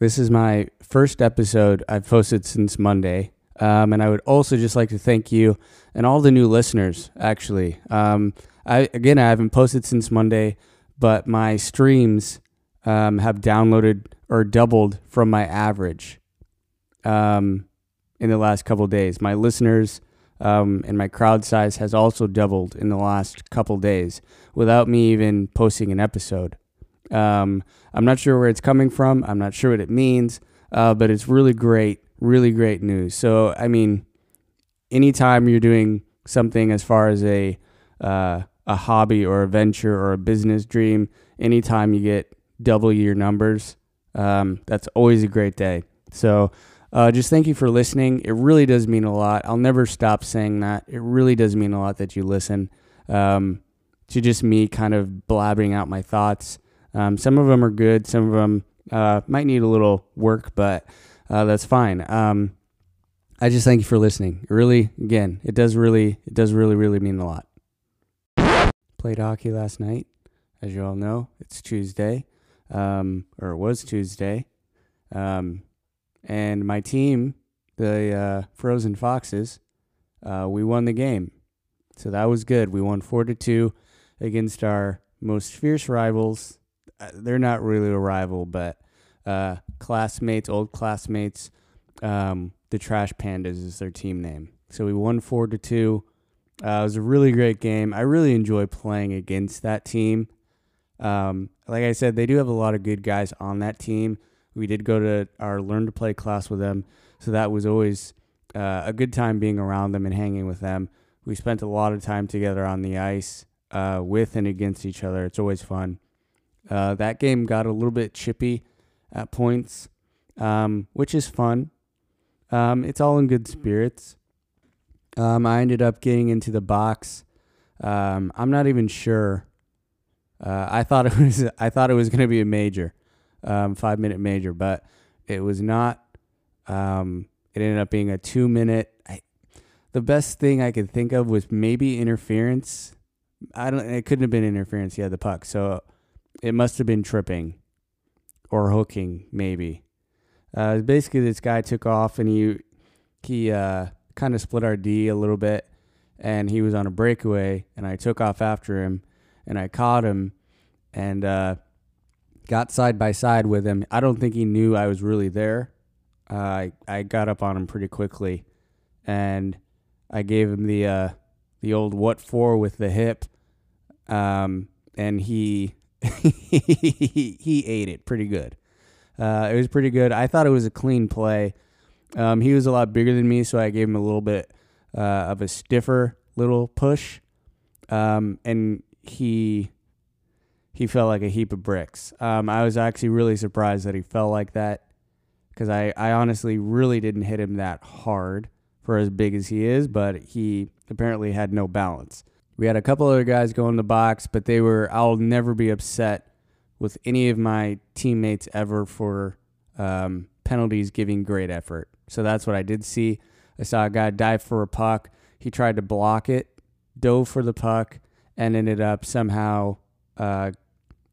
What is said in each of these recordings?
This is my first episode I've posted since Monday. Um, and I would also just like to thank you and all the new listeners, actually. Um, I, again, I haven't posted since Monday, but my streams um, have downloaded or doubled from my average um, in the last couple days. My listeners um, and my crowd size has also doubled in the last couple days without me even posting an episode. Um, I'm not sure where it's coming from. I'm not sure what it means, uh, but it's really great, really great news. So, I mean, anytime you're doing something as far as a uh, a hobby or a venture or a business dream, anytime you get double your numbers, um, that's always a great day. So, uh, just thank you for listening. It really does mean a lot. I'll never stop saying that. It really does mean a lot that you listen um, to just me kind of blabbering out my thoughts. Um, some of them are good. Some of them uh, might need a little work, but uh, that's fine. Um, I just thank you for listening. Really, again, it does really, it does really, really mean a lot. Played hockey last night, as you all know. It's Tuesday, um, or it was Tuesday, um, and my team, the uh, Frozen Foxes, uh, we won the game, so that was good. We won four to two against our most fierce rivals, they're not really a rival, but uh, classmates, old classmates. Um, the Trash Pandas is their team name. So we won four to two. Uh, it was a really great game. I really enjoy playing against that team. Um, like I said, they do have a lot of good guys on that team. We did go to our learn to play class with them, so that was always uh, a good time being around them and hanging with them. We spent a lot of time together on the ice, uh, with and against each other. It's always fun. Uh, that game got a little bit chippy at points, um, which is fun. Um, it's all in good spirits. Um, I ended up getting into the box. Um, I'm not even sure. Uh, I thought it was I thought it was going to be a major, um, five minute major, but it was not. Um, it ended up being a two minute. I, the best thing I could think of was maybe interference. I don't. It couldn't have been interference. Yeah, the puck. So it must have been tripping or hooking, maybe. Uh, basically, this guy took off and he he uh, kind of split our D a little bit, and he was on a breakaway, and I took off after him, and I caught him, and uh, got side by side with him. I don't think he knew I was really there. Uh, I I got up on him pretty quickly, and I gave him the uh, the old what for with the hip, um, and he he, ate it pretty good. Uh, it was pretty good. I thought it was a clean play. Um, he was a lot bigger than me, so I gave him a little bit uh, of a stiffer little push, um, and he he felt like a heap of bricks. Um, I was actually really surprised that he fell like that because I, I honestly really didn't hit him that hard for as big as he is, but he apparently had no balance. We had a couple other guys go in the box, but they were, I'll never be upset with any of my teammates ever for um, penalties giving great effort. So that's what I did see. I saw a guy dive for a puck. He tried to block it, dove for the puck, and ended up somehow uh,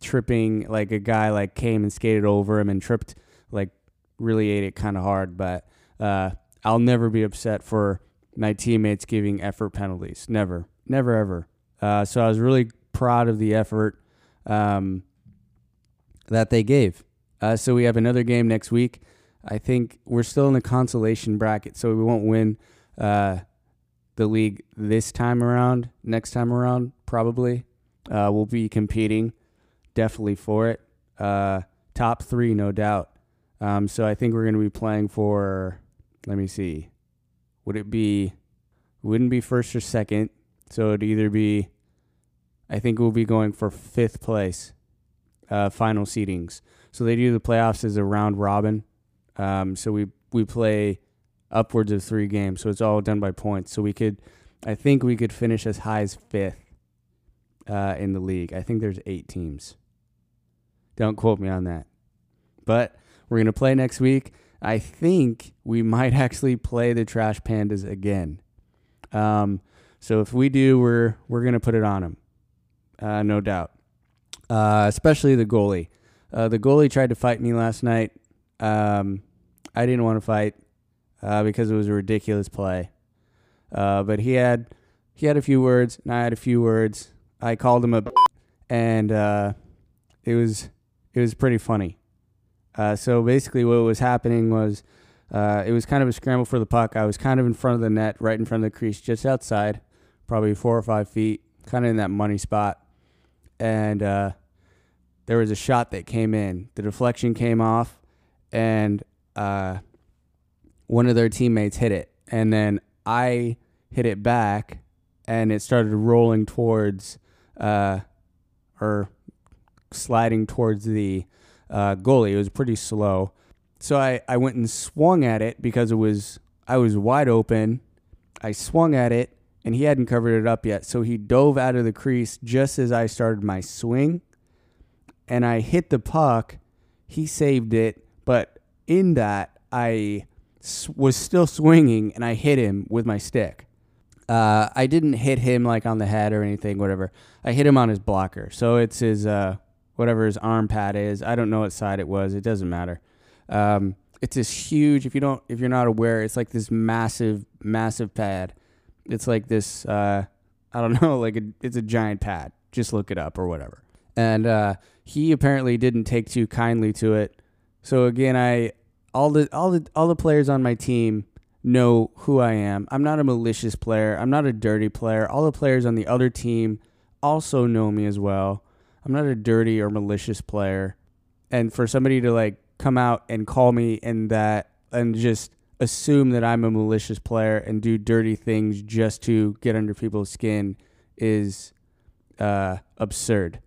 tripping. Like a guy like came and skated over him and tripped, like really ate it kind of hard. But uh, I'll never be upset for my teammates giving effort penalties. Never. Never ever. Uh, so I was really proud of the effort um, that they gave. Uh, so we have another game next week. I think we're still in the consolation bracket, so we won't win uh, the league this time around. Next time around, probably uh, we'll be competing definitely for it. Uh, top three, no doubt. Um, so I think we're going to be playing for. Let me see. Would it be? Wouldn't be first or second. So it'd either be, I think we'll be going for fifth place, uh, final seedings. So they do the playoffs as a round robin. Um, so we we play upwards of three games. So it's all done by points. So we could, I think we could finish as high as fifth uh, in the league. I think there's eight teams. Don't quote me on that. But we're gonna play next week. I think we might actually play the Trash Pandas again. Um, so if we do, we're we're gonna put it on them, uh, no doubt. Uh, especially the goalie. Uh, the goalie tried to fight me last night. Um, I didn't want to fight uh, because it was a ridiculous play. Uh, but he had he had a few words, and I had a few words. I called him a, and uh, it was it was pretty funny. So basically, what was happening was it was kind of a scramble for the puck. I was kind of in front of the net, right in front of the crease, just outside, probably four or five feet, kind of in that money spot. And uh, there was a shot that came in. The deflection came off, and uh, one of their teammates hit it. And then I hit it back, and it started rolling towards, uh, or sliding towards the uh, goalie. It was pretty slow. So I, I went and swung at it because it was I was wide open. I swung at it and he hadn't covered it up yet. So he dove out of the crease just as I started my swing. And I hit the puck. He saved it, but in that I was still swinging and I hit him with my stick. Uh, I didn't hit him like on the head or anything, whatever. I hit him on his blocker. So it's his uh, whatever his arm pad is. I don't know what side it was. It doesn't matter. Um, it's this huge. If you don't, if you're not aware, it's like this massive, massive pad. It's like this. Uh, I don't know. Like a, it's a giant pad. Just look it up or whatever. And uh, he apparently didn't take too kindly to it. So again, I all the all the all the players on my team know who I am. I'm not a malicious player. I'm not a dirty player. All the players on the other team also know me as well. I'm not a dirty or malicious player. And for somebody to like come out and call me and that and just assume that I'm a malicious player and do dirty things just to get under people's skin is uh, absurd.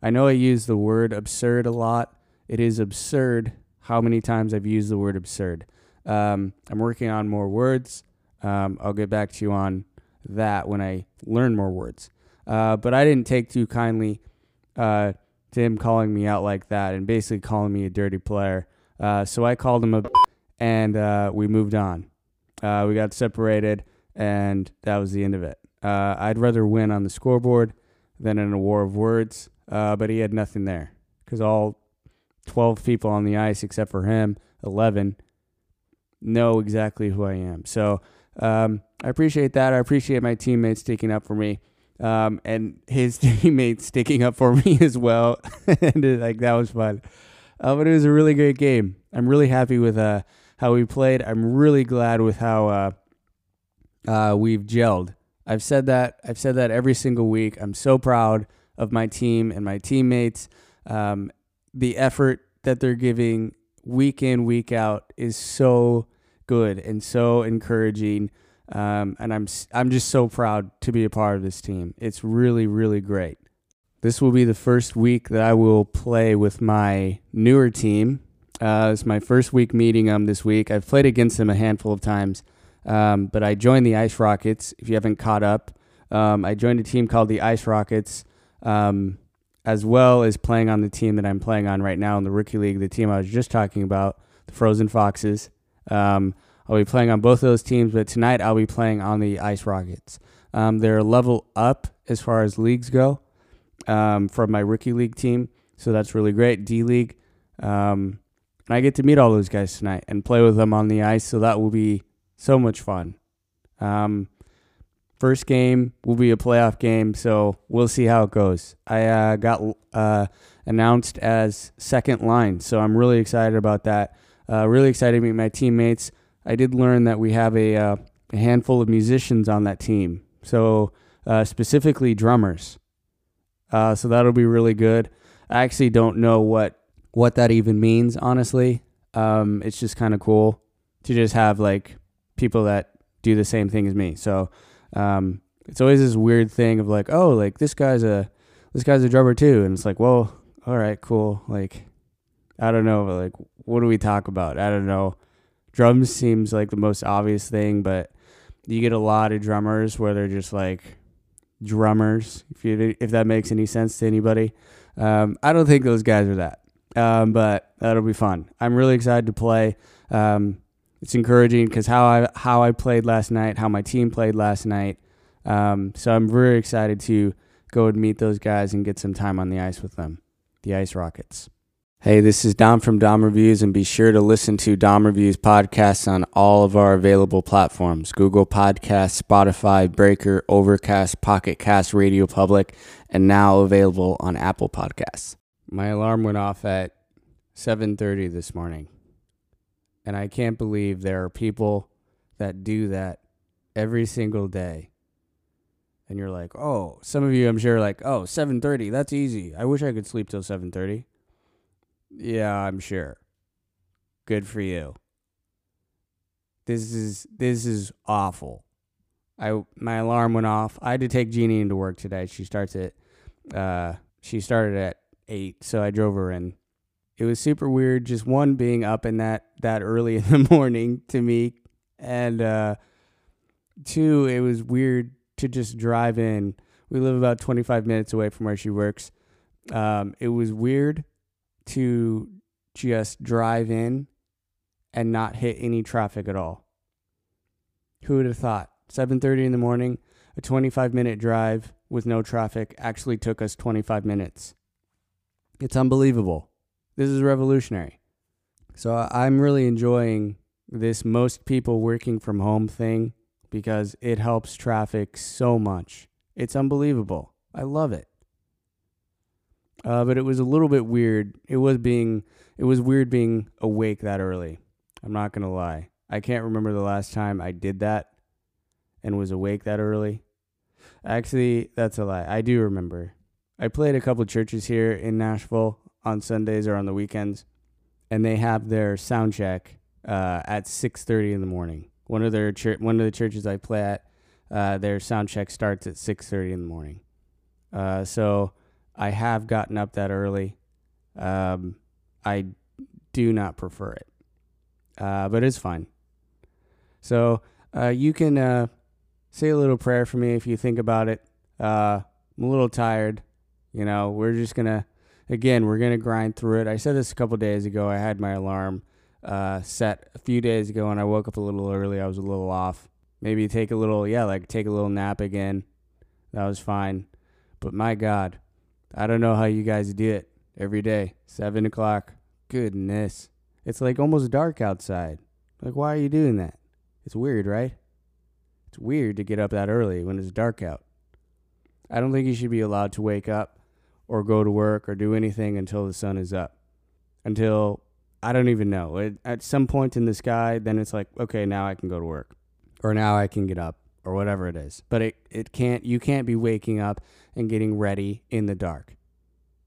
I know I use the word absurd a lot. It is absurd how many times I've used the word absurd. Um, I'm working on more words. Um, I'll get back to you on that when I learn more words. Uh, but I didn't take too kindly uh, to him calling me out like that and basically calling me a dirty player. Uh, so I called him a and uh, we moved on. Uh, we got separated, and that was the end of it. Uh, I'd rather win on the scoreboard than in a war of words, uh, but he had nothing there because all 12 people on the ice, except for him, 11, know exactly who I am. So um, I appreciate that. I appreciate my teammates sticking up for me um, and his teammates sticking up for me as well. and like that was fun. Uh, but it was a really great game. I'm really happy with uh, how we played. I'm really glad with how uh, uh, we've gelled. I've said that. I've said that every single week. I'm so proud of my team and my teammates. Um, the effort that they're giving week in, week out is so good and so encouraging. Um, and I'm I'm just so proud to be a part of this team. It's really really great. This will be the first week that I will play with my newer team. Uh, it's my first week meeting them this week. I've played against them a handful of times, um, but I joined the Ice Rockets. If you haven't caught up, um, I joined a team called the Ice Rockets, um, as well as playing on the team that I'm playing on right now in the rookie league. The team I was just talking about, the Frozen Foxes. Um, I'll be playing on both of those teams, but tonight I'll be playing on the Ice Rockets. Um, they're level up as far as leagues go um, from my rookie league team, so that's really great. D League, um, and I get to meet all those guys tonight and play with them on the ice, so that will be so much fun. Um, first game will be a playoff game, so we'll see how it goes. I uh, got uh, announced as second line, so I'm really excited about that. Uh, really excited to meet my teammates. I did learn that we have a, uh, a handful of musicians on that team. So, uh, specifically drummers. Uh, so that'll be really good. I actually don't know what what that even means, honestly. Um, it's just kind of cool to just have like people that do the same thing as me. So um, it's always this weird thing of like, oh, like this guy's a this guy's a drummer too, and it's like, well, all right, cool. Like, I don't know, like, what do we talk about? I don't know drums seems like the most obvious thing, but you get a lot of drummers where they're just like drummers. If you if that makes any sense to anybody, um, I don't think those guys are that. Um, but that'll be fun. I'm really excited to play. Um, it's encouraging because how I how I played last night, how my team played last night. Um, so I'm very excited to go and meet those guys and get some time on the ice with them, the Ice Rockets. Hey, this is Dom from Dom Reviews, and be sure to listen to Dom Reviews podcasts on all of our available platforms Google Podcasts, Spotify, Breaker, Overcast, Pocket Cast, Radio Public, and now available on Apple Podcasts. My alarm went off at 7:30 this morning. And I can't believe there are people that do that every single day. And you're like, "Oh, some of you I'm sure like, "Oh, 7:30, that's easy. I wish I could sleep till 7:30." Yeah, I'm sure. Good for you. This is this is awful. I my alarm went off. I had to take Jeannie into work today. She starts at uh she started at 8, so I drove her in. It was super weird just one being up in that that early in the morning to me and uh two it was weird to just drive in. We live about 25 minutes away from where she works. Um it was weird to just drive in and not hit any traffic at all. Who would have thought? 7:30 in the morning, a 25 minute drive with no traffic actually took us 25 minutes. It's unbelievable. This is revolutionary. So I'm really enjoying this most people working from home thing because it helps traffic so much. It's unbelievable. I love it. Uh, but it was a little bit weird. It was being it was weird being awake that early. I'm not gonna lie. I can't remember the last time I did that and was awake that early. Actually, that's a lie. I do remember. I played a couple churches here in Nashville on Sundays or on the weekends, and they have their sound check uh, at 6:30 in the morning. One of their chur- one of the churches I play at, uh, their sound check starts at 6:30 in the morning. Uh, so I have gotten up that early. Um, I do not prefer it, uh, but it's fine. So uh, you can uh, say a little prayer for me if you think about it. I'm a little tired. You know, we're just gonna again, we're gonna grind through it. I said this a couple days ago. I had my alarm uh, set a few days ago, and I woke up a little early. I was a little off. Maybe take a little, yeah, like take a little nap again. That was fine. But my God, I don't know how you guys do it every day. Seven o'clock. Goodness. It's like almost dark outside. Like, why are you doing that? It's weird, right? It's weird to get up that early when it's dark out. I don't think you should be allowed to wake up or go to work or do anything until the sun is up. Until, I don't even know. It, at some point in the sky, then it's like, okay, now I can go to work. Or now I can get up or whatever it is. But it, it can't you can't be waking up and getting ready in the dark.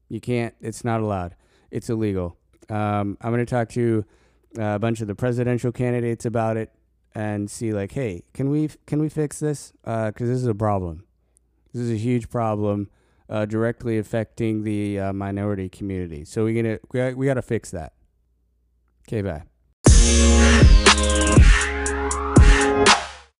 You can't. It's not allowed. It's illegal. Um, I'm going to talk to a bunch of the presidential candidates about it and see like, hey, can we can we fix this? Because uh, this is a problem. This is a huge problem, uh, directly affecting the uh, minority community. So we gonna we got, to fix that. Okay, bye.